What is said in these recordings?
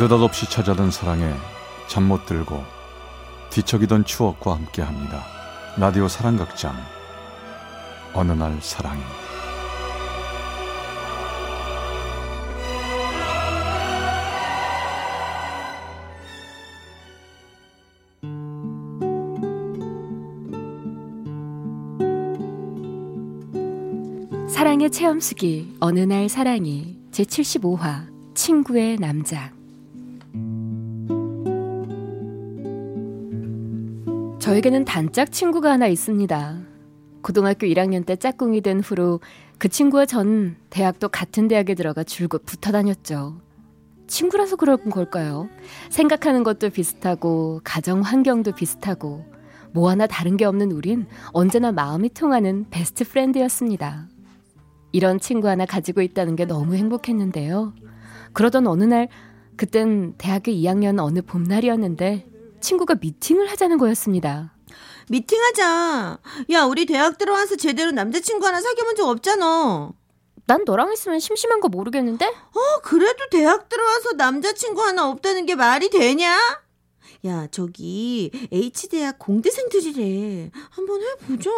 느닷없이 찾아든 사랑에 잠 못 들고 뒤척이던 추억과 함께 합니다. 라디오 사랑극장. 어느 날 사랑이 사랑의 체험수기 어느 날 사랑이 제75화 친구의 남자 저에게는 단짝 친구가 하나 있습니다. 고등학교 1학년 때 짝꿍이 된 후로 그 친구와 전 대학도 같은 대학에 들어가 줄곧 붙어 다녔죠. 친구라서 그런 걸까요? 생각하는 것도 비슷하고 가정 환경도 비슷하고 뭐 하나 다른 게 없는 우린 언제나 마음이 통하는 베스트 프렌드였습니다. 이런 친구 하나 가지고 있다는 게 너무 행복했는데요. 그러던 어느 날, 그땐 대학교 2학년 어느 봄날이었는데 친구가 미팅을 하자는 거였습니다. 미팅하자. 야, 우리 대학 들어와서 제대로 남자친구 하나 사귀어본 적 없잖아. 난 너랑 있으면 심심한 거 모르겠는데? 어, 그래도 대학 들어와서 남자친구 하나 없다는 게 말이 되냐? 야, 저기 H대학 공대생들이래. 한번 해보자.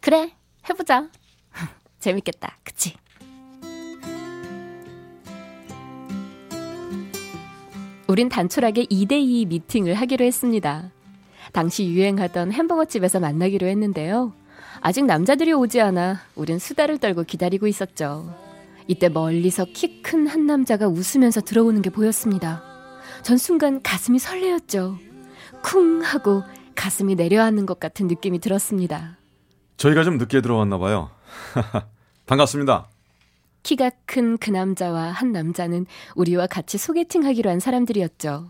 그래, 해보자. 재밌겠다. 그치? 우린 단촐하게 2대2 미팅을 하기로 했습니다. 당시 유행하던 햄버거집에서 만나기로 했는데요. 아직 남자들이 오지 않아 우린 수다를 떨고 기다리고 있었죠. 이때 멀리서 키 큰 한 남자가 웃으면서 들어오는 게 보였습니다. 전 순간 가슴이 설레었죠. 쿵 하고 가슴이 내려앉는 것 같은 느낌이 들었습니다. 저희가 좀 늦게 들어왔나 봐요. 반갑습니다. 키가 큰 그 남자와 한 남자는 우리와 같이 소개팅하기로 한 사람들이었죠.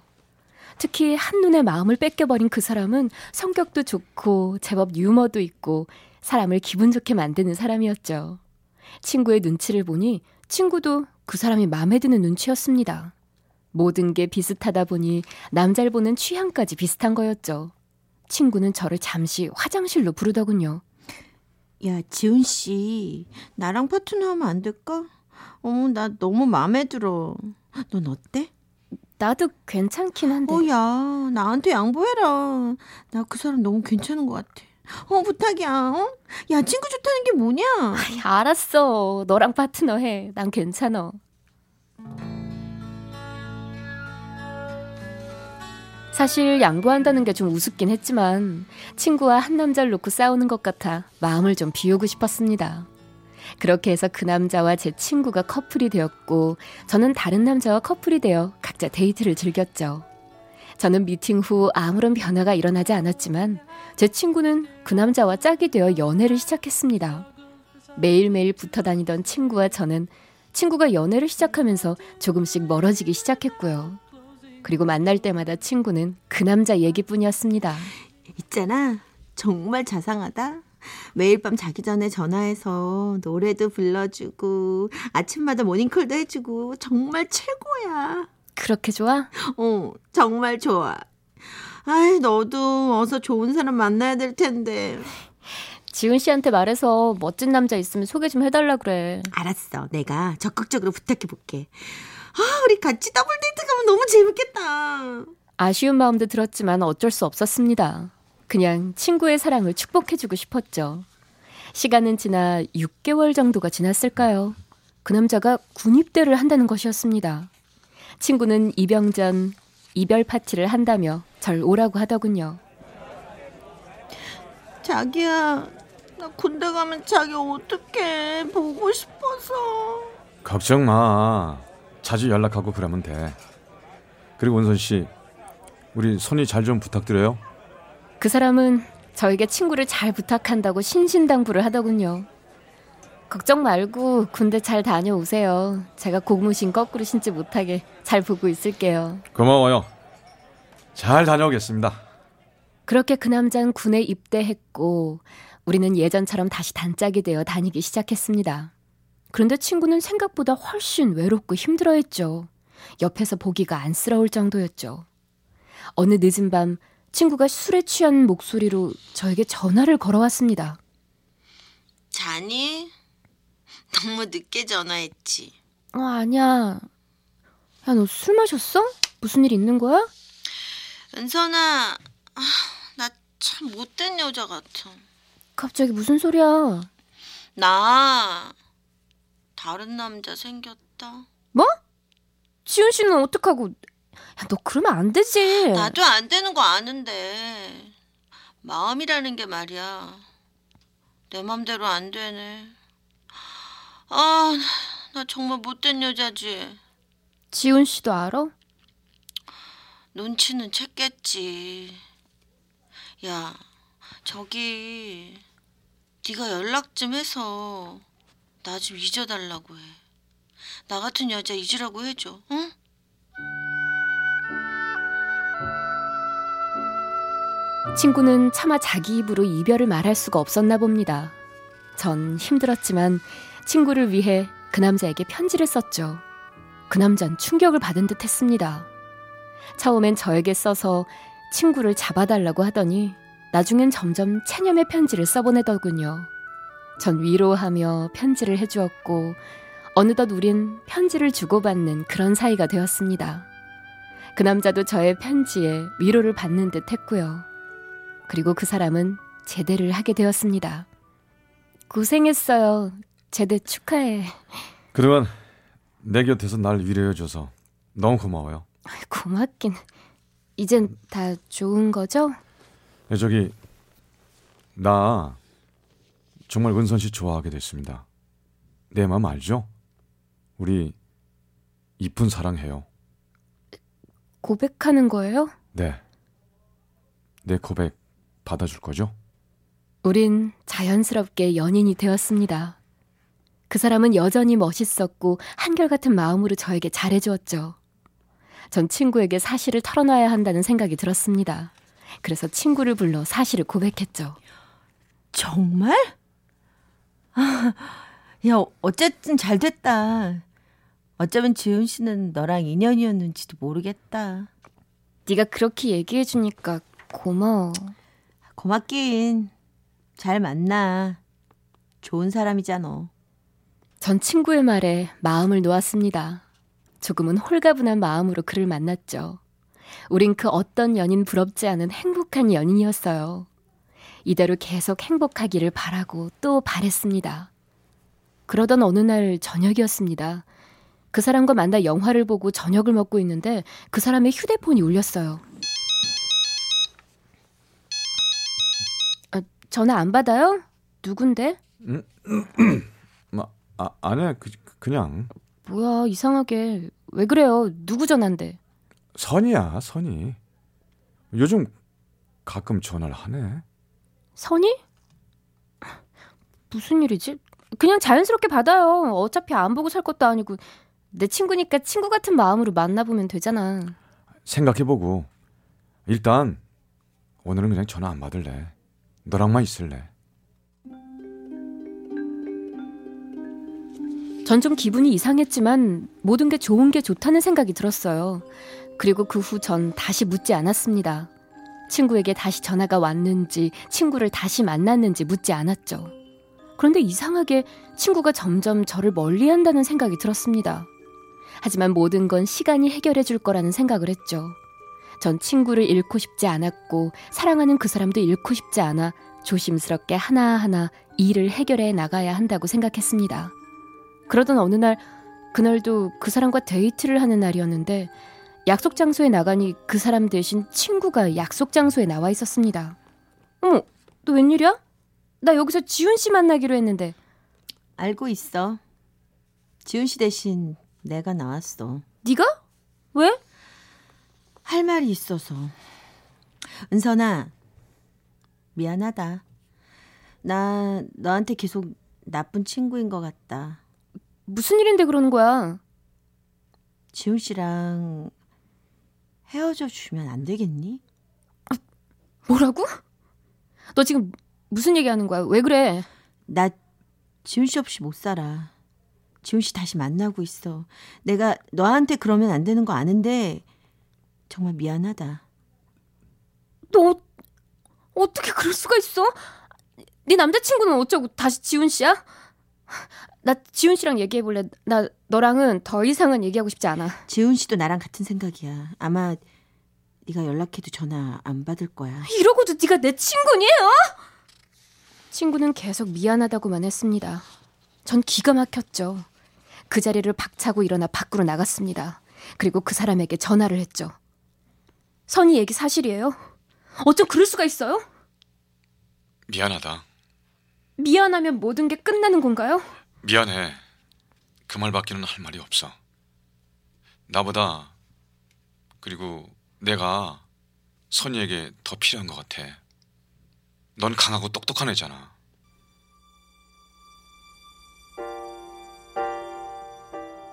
특히 한눈에 마음을 뺏겨버린 그 사람은 성격도 좋고 제법 유머도 있고 사람을 기분 좋게 만드는 사람이었죠. 친구의 눈치를 보니 친구도 그 사람이 마음에 드는 눈치였습니다. 모든 게 비슷하다 보니 남자를 보는 취향까지 비슷한 거였죠. 친구는 저를 잠시 화장실로 부르더군요. 야, 지훈 씨, 나랑 파트너 하면 안 될까? 어머, 나 너무 마음에 들어. 넌 어때? 나도 괜찮긴 한데. 어, 야, 나한테 양보해라. 나 그 사람 너무 괜찮은 것 같아. 어, 부탁이야. 어? 야, 친구 좋다는 게 뭐냐? 아이, 알았어. 너랑 파트너 해. 난 괜찮아. 사실 양보한다는 게 좀 우습긴 했지만 친구와 한 남자를 놓고 싸우는 것 같아 마음을 좀 비우고 싶었습니다. 그렇게 해서 그 남자와 제 친구가 커플이 되었고 저는 다른 남자와 커플이 되어 각자 데이트를 즐겼죠. 저는 미팅 후 아무런 변화가 일어나지 않았지만 제 친구는 그 남자와 짝이 되어 연애를 시작했습니다. 매일매일 붙어 다니던 친구와 저는 친구가 연애를 시작하면서 조금씩 멀어지기 시작했고요. 그리고 만날 때마다 친구는 그 남자 얘기뿐이었습니다. 있잖아. 정말 자상하다. 매일 밤 자기 전에 전화해서 노래도 불러주고 아침마다 모닝콜도 해주고 정말 최고야. 그렇게 좋아? 어, 정말 좋아. 아이, 너도 어서 좋은 사람 만나야 될 텐데. 지훈 씨한테 말해서 멋진 남자 있으면 소개 좀 해달라 그래. 알았어. 내가 적극적으로 부탁해 볼게. 아, 우리 같이 더블 데이트 가면 너무 재밌겠다. 아쉬운 마음도 들었지만 어쩔 수 없었습니다. 그냥 친구의 사랑을 축복해주고 싶었죠. 시간은 지나 6개월 정도가 지났을까요? 그 남자가 군입대를 한다는 것이었습니다. 친구는 입영 전 이별 파티를 한다며 절 오라고 하더군요. 자기야, 나 군대 가면 자기 어떡해. 보고 싶어서. 걱정 마. 자주 연락하고 그러면 돼. 그리고 원선 씨, 우리 손이 잘 좀 부탁드려요. 그 사람은 저에게 친구를 잘 부탁한다고 신신당부를 하더군요. 걱정 말고 군대 잘 다녀오세요. 제가 고무신 거꾸로 신지 못하게 잘 보고 있을게요. 고마워요. 잘 다녀오겠습니다. 그렇게 그 남자는 군에 입대했고 우리는 예전처럼 다시 단짝이 되어 다니기 시작했습니다. 그런데 친구는 생각보다 훨씬 외롭고 힘들어했죠. 옆에서 보기가 안쓰러울 정도였죠. 어느 늦은 밤 친구가 술에 취한 목소리로 저에게 전화를 걸어왔습니다. 자니? 너무 늦게 전화했지. 어, 아니야. 야, 너 술 마셨어? 무슨 일 있는 거야? 은선아, 아, 나 참 못된 여자 같아. 갑자기 무슨 소리야? 나 다른 남자 생겼다. 뭐? 지훈 씨는 어떡하고? 야, 너 그러면 안 되지. 나도 안 되는 거 아는데 마음이라는 게 말이야. 내 맘대로 안 되네. 아, 나 정말 못된 여자지. 지훈 씨도 알아? 눈치는 챘겠지. 야, 저기 네가 연락 좀 해서 나 좀 잊어달라고 해. 나 같은 여자 잊으라고 해줘, 응? 친구는 차마 자기 입으로 이별을 말할 수가 없었나 봅니다. 전 힘들었지만 친구를 위해 그 남자에게 편지를 썼죠. 그 남잔 충격을 받은 듯 했습니다. 처음엔 저에게 써서 친구를 잡아달라고 하더니 나중엔 점점 체념의 편지를 써보내더군요. 전 위로하며 편지를 해주었고 어느덧 우린 편지를 주고받는 그런 사이가 되었습니다. 그 남자도 저의 편지에 위로를 받는 듯 했고요. 그리고 그 사람은 제대를 하게 되었습니다. 고생했어요. 제대 축하해. 그동안 내 곁에서 날 위로해줘서 너무 고마워요. 고맙긴. 이젠 다 좋은 거죠? 네, 저기 나 정말 은선 씨 좋아하게 됐습니다. 내 마음 알죠? 우리 이쁜 사랑해요. 고백하는 거예요? 네. 내 고백 받아줄 거죠? 우린 자연스럽게 연인이 되었습니다. 그 사람은 여전히 멋있었고 한결같은 마음으로 저에게 잘해주었죠. 전 친구에게 사실을 털어놔야 한다는 생각이 들었습니다. 그래서 친구를 불러 사실을 고백했죠. 정말? 아, 야, 어쨌든 잘 됐다. 어쩌면 지훈 씨는 너랑 인연이었는지도 모르겠다. 네가 그렇게 얘기해 주니까 고마워. 고맙긴. 잘 만나. 좋은 사람이잖아. 전 친구의 말에 마음을 놓았습니다. 조금은 홀가분한 마음으로 그를 만났죠. 우린 그 어떤 연인 부럽지 않은 행복한 연인이었어요. 이대로 계속 행복하기를 바라고 또 바랬습니다. 그러던 어느 날 저녁이었습니다. 그 사람과 만나 영화를 보고 저녁을 먹고 있는데 그 사람의 휴대폰이 울렸어요. 아, 전화 안 받아요? 누군데? 마, 아, 아니야. 그, 그냥 뭐야, 이상하게. 왜 그래요? 누구 전화인데? 선이야, 선이. 요즘 가끔 전화를 하네. 선이? 무슨 일이지? 그냥 자연스럽게 받아요. 어차피 안 보고 살 것도 아니고 내 친구니까 친구 같은 마음으로 만나보면 되잖아. 생각해보고 일단 오늘은 그냥 전화 안 받을래. 너랑만 있을래. 전 좀 기분이 이상했지만 모든 게 좋은 게 좋다는 생각이 들었어요. 그리고 그 후 전 다시 묻지 않았습니다. 친구에게 다시 전화가 왔는지, 친구를 다시 만났는지 묻지 않았죠. 그런데 이상하게 친구가 점점 저를 멀리 한다는 생각이 들었습니다. 하지만 모든 건 시간이 해결해 줄 거라는 생각을 했죠. 전 친구를 잃고 싶지 않았고, 사랑하는 그 사람도 잃고 싶지 않아 조심스럽게 하나하나 일을 해결해 나가야 한다고 생각했습니다. 그러던 어느 날, 그날도 그 사람과 데이트를 하는 날이었는데, 약속 장소에 나가니 그 사람 대신 친구가 약속 장소에 나와 있었습니다. 어머, 너 웬일이야? 나 여기서 지훈 씨 만나기로 했는데. 알고 있어. 지훈 씨 대신 내가 나왔어. 네가? 왜? 할 말이 있어서. 은선아, 미안하다. 나 너한테 계속 나쁜 친구인 것 같다. 무슨 일인데 그러는 거야? 지훈 씨랑 헤어져 주면 안 되겠니? 뭐라고? 너 지금 무슨 얘기하는 거야? 왜 그래? 나 지훈 씨 없이 못 살아. 지훈 씨 다시 만나고 있어. 내가 너한테 그러면 안 되는 거 아는데 정말 미안하다. 너 어, 어떻게 그럴 수가 있어? 네 남자친구는 어쩌고 다시 지훈 씨야? 나 지훈 씨랑 얘기해 볼래. 나 너랑은 더 이상은 얘기하고 싶지 않아. 지훈 씨도 나랑 같은 생각이야. 아마 네가 연락해도 전화 안 받을 거야. 이러고도 네가 내 친구니? 어? 친구는 계속 미안하다고만 했습니다. 전 기가 막혔죠. 그 자리를 박차고 일어나 밖으로 나갔습니다. 그리고 그 사람에게 전화를 했죠. 선희 얘기 사실이에요? 어쩜 그럴 수가 있어요? 미안하다. 미안하면 모든 게 끝나는 건가요? 미안해. 그 말밖에는 할 말이 없어. 나보다 그리고 내가 선희에게 더 필요한 것 같아. 넌 강하고 똑똑한 애잖아.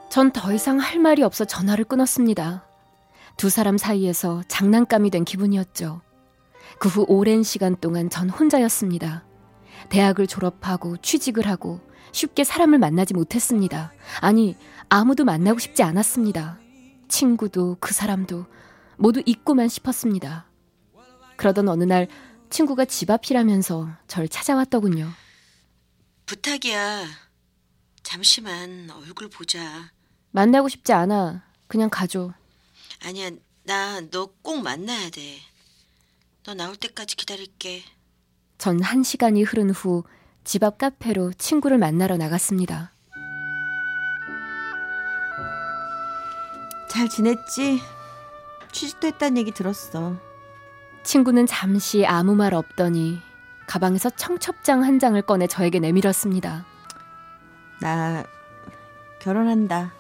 전 더 이상 할 말이 없어 전화를 끊었습니다. 두 사람 사이에서 장난감이 된 기분이었죠. 그 후 오랜 시간 동안 전 혼자였습니다. 대학을 졸업하고 취직을 하고 쉽게 사람을 만나지 못했습니다. 아니, 아무도 만나고 싶지 않았습니다. 친구도 그 사람도 모두 잊고만 싶었습니다. 그러던 어느 날 친구가 집 앞이라면서 절 찾아왔더군요. 부탁이야. 잠시만 얼굴 보자. 만나고 싶지 않아. 그냥 가줘. 아니야, 나 너 꼭 만나야 돼. 너 나올 때까지 기다릴게. 전 한 시간이 흐른 후 집 앞 카페로 친구를 만나러 나갔습니다. 잘 지냈지? 취직도 했다는 얘기 들었어. 친구는 잠시 아무 말 없더니 가방에서 청첩장 한 장을 꺼내 저에게 내밀었습니다. 나 결혼한다.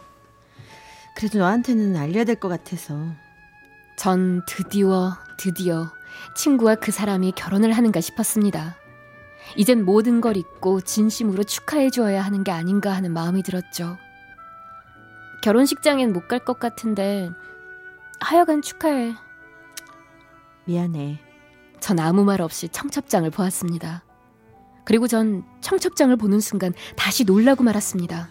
그래도 너한테는 알려야 될 것 같아서. 전 드디어 드디어 친구와 그 사람이 결혼을 하는가 싶었습니다. 이젠 모든 걸 잊고 진심으로 축하해 주어야 하는 게 아닌가 하는 마음이 들었죠. 결혼식장엔 못 갈 것 같은데 하여간 축하해. 미안해. 전 아무 말 없이 청첩장을 보았습니다. 그리고 전 청첩장을 보는 순간 다시 놀라고 말았습니다.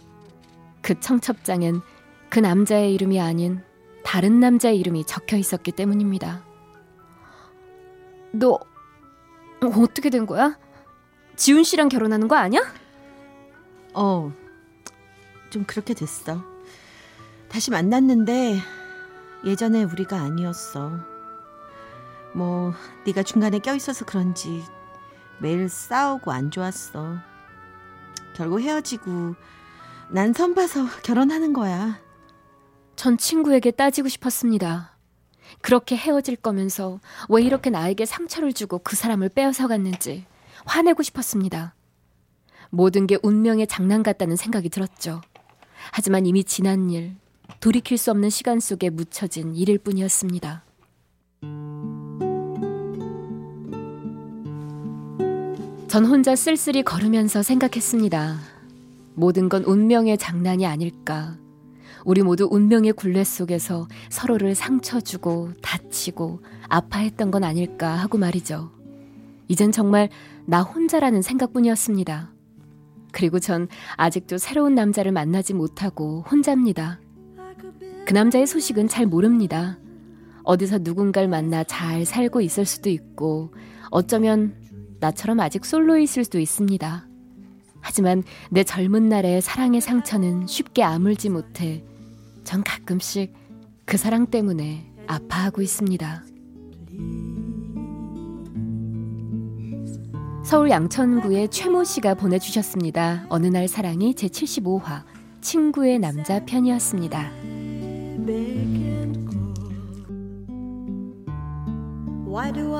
그 청첩장엔 그 남자의 이름이 아닌 다른 남자의 이름이 적혀 있었기 때문입니다. 너 어떻게 된 거야? 지훈 씨랑 결혼하는 거 아니야? 어, 좀 그렇게 됐어. 다시 만났는데 예전에 우리가 아니었어. 뭐 네가 중간에 껴있어서 그런지 매일 싸우고 안 좋았어. 결국 헤어지고 난 선 봐서 결혼하는 거야. 전 친구에게 따지고 싶었습니다. 그렇게 헤어질 거면서 왜 이렇게 나에게 상처를 주고 그 사람을 빼앗아 갔는지 화내고 싶었습니다. 모든 게 운명의 장난 같다는 생각이 들었죠. 하지만 이미 지난 일, 돌이킬 수 없는 시간 속에 묻혀진 일일 뿐이었습니다. 전 혼자 쓸쓸히 걸으면서 생각했습니다. 모든 건 운명의 장난이 아닐까. 우리 모두 운명의 굴레 속에서 서로를 상처 주고 다치고 아파했던 건 아닐까 하고 말이죠. 이젠 정말 나 혼자라는 생각뿐이었습니다. 그리고 전 아직도 새로운 남자를 만나지 못하고 혼자입니다. 그 남자의 소식은 잘 모릅니다. 어디서 누군가를 만나 잘 살고 있을 수도 있고, 어쩌면 나처럼 아직 솔로 있을 수도 있습니다. 하지만 내 젊은 날의 사랑의 상처는 쉽게 아물지 못해 전 가끔씩 그 사랑 때문에 아파하고 있습니다. 서울 양천구의 최모 씨가 보내주셨습니다. 어느 날 사랑이 제 75화 친구의 남자 편이었습니다. Why do